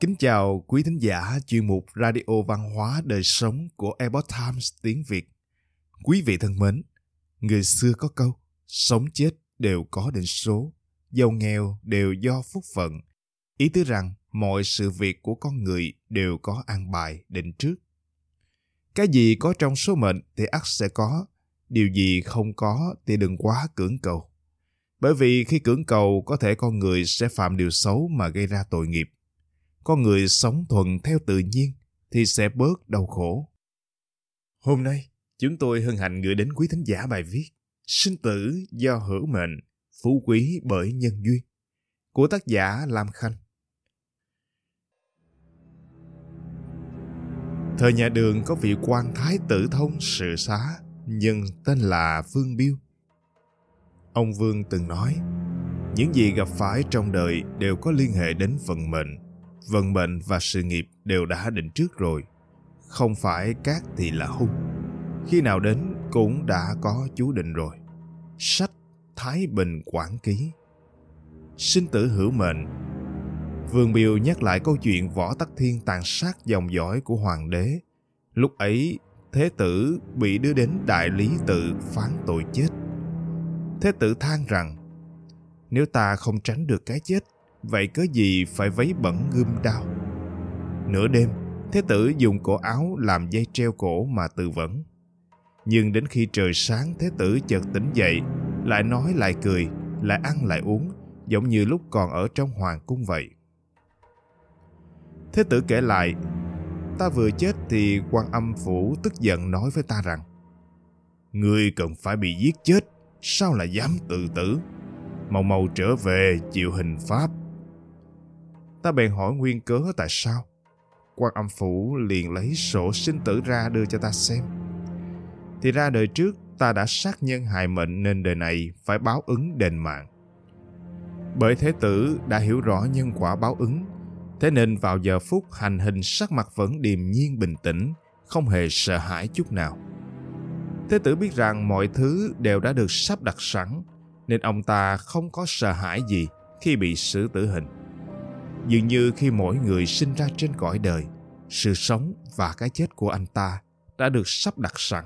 Kính chào quý thính giả chuyên mục Radio Văn hóa Đời Sống của Epoch Times tiếng Việt. Quý vị thân mến, người xưa có câu, sống chết đều có định số, giàu nghèo đều do phúc phận. Ý tứ rằng mọi sự việc của con người đều có an bài định trước. Cái gì có trong số mệnh thì ắt sẽ có, điều gì không có thì đừng quá cưỡng cầu. Bởi vì khi cưỡng cầu có thể con người sẽ phạm điều xấu mà gây ra tội nghiệp con người sống thuận theo tự nhiên thì sẽ bớt đau khổ. Hôm nay, chúng tôi hân hạnh gửi đến quý thính giả bài viết Sinh tử do hữu mệnh, phú quý bởi nhân duyên của tác giả Lam Khanh. Thời nhà đường có vị quan thái tử thông sự xá, nhưng tên là Vương Biêu. Ông Vương từng nói, những gì gặp phải trong đời đều có liên hệ đến vận mệnh vận mệnh và sự nghiệp đều đã định trước rồi. Không phải cát thì là hung. Khi nào đến cũng đã có chú định rồi. Sách Thái Bình quản Ký Sinh tử hữu mệnh Vương Biêu nhắc lại câu chuyện Võ Tắc Thiên tàn sát dòng dõi của hoàng đế. Lúc ấy, Thế tử bị đưa đến đại lý tự phán tội chết. Thế tử than rằng, nếu ta không tránh được cái chết vậy cớ gì phải vấy bẩn gươm đao? Nửa đêm, thế tử dùng cổ áo làm dây treo cổ mà tự vẫn. Nhưng đến khi trời sáng, thế tử chợt tỉnh dậy, lại nói lại cười, lại ăn lại uống, giống như lúc còn ở trong hoàng cung vậy. Thế tử kể lại, ta vừa chết thì quan âm phủ tức giận nói với ta rằng, ngươi cần phải bị giết chết, sao lại dám tự tử? Mau mau trở về chịu hình pháp Ta bèn hỏi nguyên cớ tại sao. Quan âm phủ liền lấy sổ sinh tử ra đưa cho ta xem. Thì ra đời trước ta đã sát nhân hại mệnh nên đời này phải báo ứng đền mạng. Bởi thế tử đã hiểu rõ nhân quả báo ứng, thế nên vào giờ phút hành hình sắc mặt vẫn điềm nhiên bình tĩnh, không hề sợ hãi chút nào. Thế tử biết rằng mọi thứ đều đã được sắp đặt sẵn, nên ông ta không có sợ hãi gì khi bị xử tử hình dường như khi mỗi người sinh ra trên cõi đời, sự sống và cái chết của anh ta đã được sắp đặt sẵn.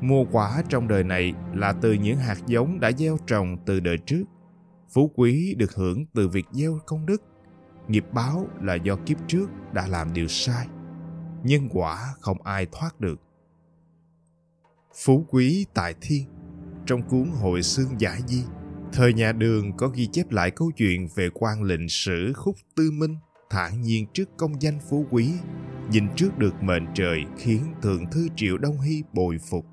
Mua quả trong đời này là từ những hạt giống đã gieo trồng từ đời trước. Phú quý được hưởng từ việc gieo công đức. Nghiệp báo là do kiếp trước đã làm điều sai nhân quả không ai thoát được. Phú quý tại thiên, trong cuốn hội xương giải di. Thời nhà đường có ghi chép lại câu chuyện về quan lệnh sử khúc tư minh thản nhiên trước công danh phú quý, nhìn trước được mệnh trời khiến thượng thư Triệu Đông Hy bồi phục.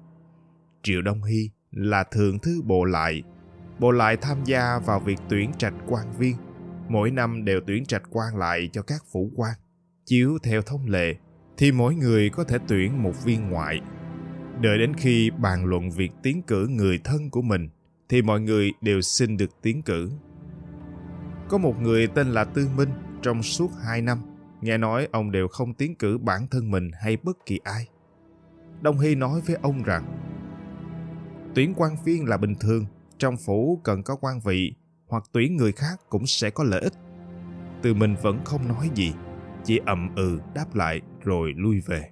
Triệu Đông Hy là thượng thư bộ lại. Bộ lại tham gia vào việc tuyển trạch quan viên, mỗi năm đều tuyển trạch quan lại cho các phủ quan. Chiếu theo thông lệ, thì mỗi người có thể tuyển một viên ngoại. Đợi đến khi bàn luận việc tiến cử người thân của mình, thì mọi người đều xin được tiến cử. Có một người tên là Tư Minh trong suốt hai năm, nghe nói ông đều không tiến cử bản thân mình hay bất kỳ ai. Đông Hy nói với ông rằng, tuyển quan viên là bình thường, trong phủ cần có quan vị, hoặc tuyển người khác cũng sẽ có lợi ích. Tư Minh vẫn không nói gì, chỉ ậm ừ đáp lại rồi lui về.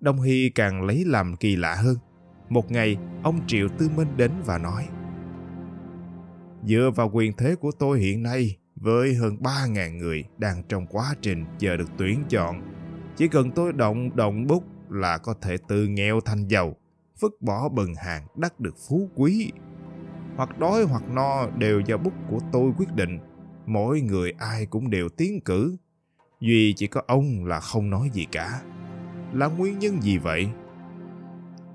Đông Hy càng lấy làm kỳ lạ hơn. Một ngày, ông Triệu Tư Minh đến và nói Dựa vào quyền thế của tôi hiện nay, với hơn 3.000 người đang trong quá trình chờ được tuyển chọn, chỉ cần tôi động động bút là có thể từ nghèo thành giàu, vứt bỏ bần hàng đắc được phú quý. Hoặc đói hoặc no đều do bút của tôi quyết định, mỗi người ai cũng đều tiến cử. Duy chỉ có ông là không nói gì cả. Là nguyên nhân gì vậy?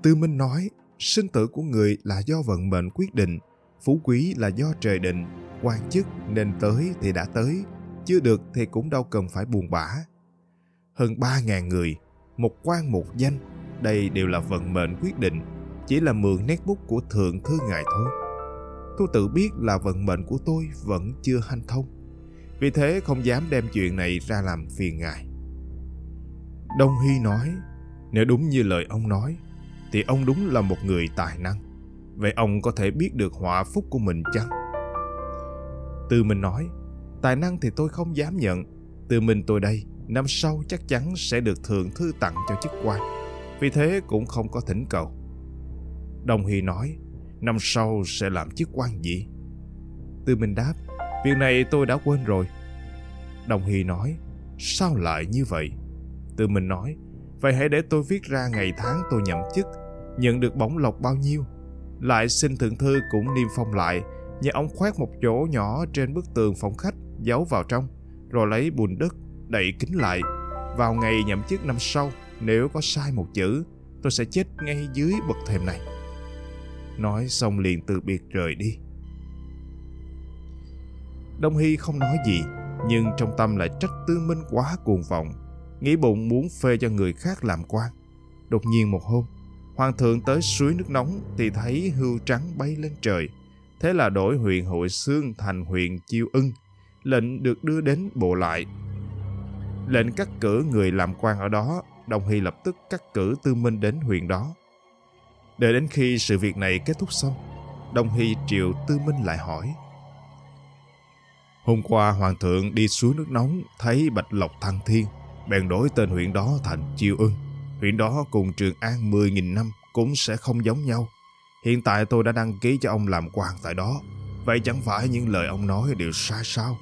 Tư Minh nói, sinh tử của người là do vận mệnh quyết định, phú quý là do trời định, quan chức nên tới thì đã tới, chưa được thì cũng đâu cần phải buồn bã. Hơn ba ngàn người, một quan một danh, đây đều là vận mệnh quyết định, chỉ là mượn nét bút của thượng thư ngài thôi. Tôi tự biết là vận mệnh của tôi vẫn chưa hanh thông, vì thế không dám đem chuyện này ra làm phiền ngài. Đông Hy nói, nếu đúng như lời ông nói, thì ông đúng là một người tài năng. Vậy ông có thể biết được họa phúc của mình chăng? Từ mình nói, Tài năng thì tôi không dám nhận. Từ mình tôi đây, năm sau chắc chắn sẽ được thượng thư tặng cho chức quan. Vì thế cũng không có thỉnh cầu. Đồng Hy nói, năm sau sẽ làm chức quan gì? Từ mình đáp, việc này tôi đã quên rồi. Đồng Hy nói, sao lại như vậy? Từ mình nói, vậy hãy để tôi viết ra ngày tháng tôi nhậm chức, nhận được bổng lộc bao nhiêu. Lại xin thượng thư cũng niêm phong lại, nhờ ông khoét một chỗ nhỏ trên bức tường phòng khách, giấu vào trong, rồi lấy bùn đất, đậy kín lại. Vào ngày nhậm chức năm sau, nếu có sai một chữ, tôi sẽ chết ngay dưới bậc thềm này. Nói xong liền từ biệt rời đi. Đông Hy không nói gì, nhưng trong tâm lại trách Tư Minh quá cuồng vọng, nghĩ bụng muốn phê cho người khác làm quan. Đột nhiên một hôm, Hoàng thượng tới suối nước nóng thì thấy hươu trắng bay lên trời. Thế là đổi huyện Hội xương thành huyện Chiêu Ưng, lệnh được đưa đến bộ lại. Lệnh cắt cử người làm quan ở đó, Đồng Hy lập tức cắt cử Tư Minh đến huyện đó. Đợi đến khi sự việc này kết thúc xong, Đồng Hy triệu Tư Minh lại hỏi. Hôm qua Hoàng thượng đi xuống nước nóng thấy Bạch Lộc Thăng Thiên, bèn đổi tên huyện đó thành Chiêu Ưng. Huyện đó cùng Trường An 10.000 năm cũng sẽ không giống nhau. Hiện tại tôi đã đăng ký cho ông làm quan tại đó. Vậy chẳng phải những lời ông nói đều sai sao?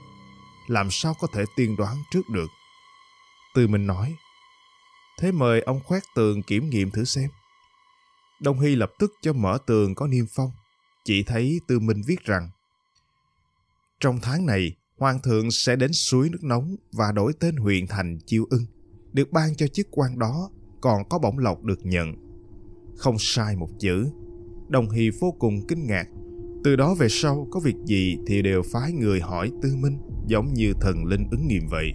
Làm sao có thể tiên đoán trước được? Tư Minh nói, Thế mời ông khoét tường kiểm nghiệm thử xem. Đông Hy lập tức cho mở tường có niêm phong. Chỉ thấy Tư Minh viết rằng Trong tháng này, Hoàng thượng sẽ đến suối nước nóng và đổi tên huyện thành Chiêu Ưng, được ban cho chức quan đó còn có bổng lộc được nhận. Không sai một chữ. Đồng Hy vô cùng kinh ngạc. Từ đó về sau có việc gì thì đều phái người hỏi Tư Minh giống như thần linh ứng nghiệm vậy.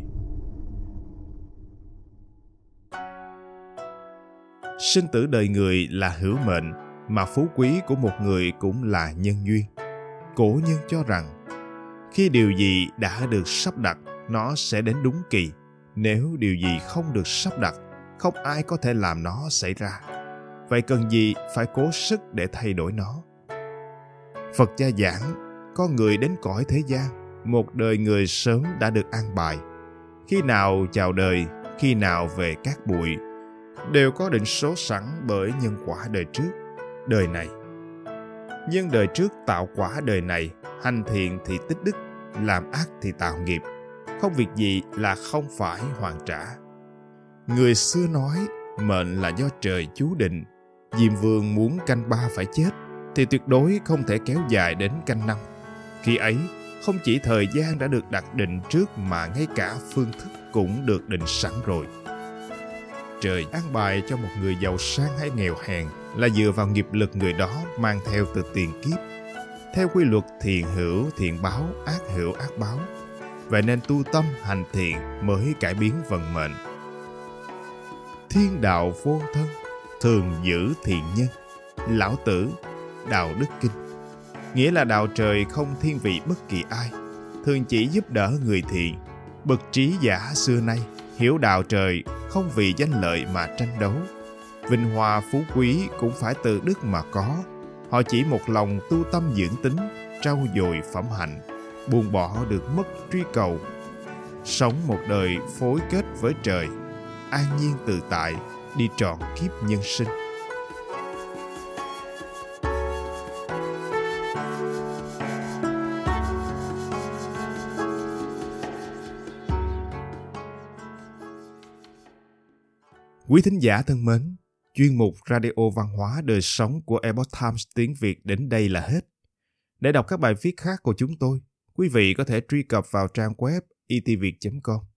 Sinh tử đời người là hữu mệnh, mà phú quý của một người cũng là nhân duyên. Cổ nhân cho rằng, khi điều gì đã được sắp đặt, nó sẽ đến đúng kỳ. Nếu điều gì không được sắp đặt, không ai có thể làm nó xảy ra. Vậy cần gì phải cố sức để thay đổi nó? Phật gia giảng, có người đến cõi thế gian, một đời người sớm đã được an bài. Khi nào chào đời, khi nào về các bụi, đều có định số sẵn bởi nhân quả đời trước, đời này. Nhưng đời trước tạo quả đời này, hành thiện thì tích đức, làm ác thì tạo nghiệp. Không việc gì là không phải hoàn trả. Người xưa nói mệnh là do trời chú định. Diêm vương muốn canh ba phải chết thì tuyệt đối không thể kéo dài đến canh năm. Khi ấy, không chỉ thời gian đã được đặt định trước mà ngay cả phương thức cũng được định sẵn rồi. Trời an bài cho một người giàu sang hay nghèo hèn là dựa vào nghiệp lực người đó mang theo từ tiền kiếp. Theo quy luật thiện hữu thiện báo, ác hữu ác báo. Vậy nên tu tâm hành thiện mới cải biến vận mệnh thiên đạo vô thân, thường giữ thiện nhân, lão tử, đạo đức kinh. Nghĩa là đạo trời không thiên vị bất kỳ ai, thường chỉ giúp đỡ người thiện bậc trí giả xưa nay hiểu đạo trời không vì danh lợi mà tranh đấu. Vinh hoa phú quý cũng phải từ đức mà có. Họ chỉ một lòng tu tâm dưỡng tính, trau dồi phẩm hạnh, buông bỏ được mất truy cầu. Sống một đời phối kết với trời an nhiên tự tại đi trọn kiếp nhân sinh Quý thính giả thân mến, chuyên mục Radio Văn hóa Đời Sống của Epoch Times tiếng Việt đến đây là hết. Để đọc các bài viết khác của chúng tôi, quý vị có thể truy cập vào trang web e itviet.com.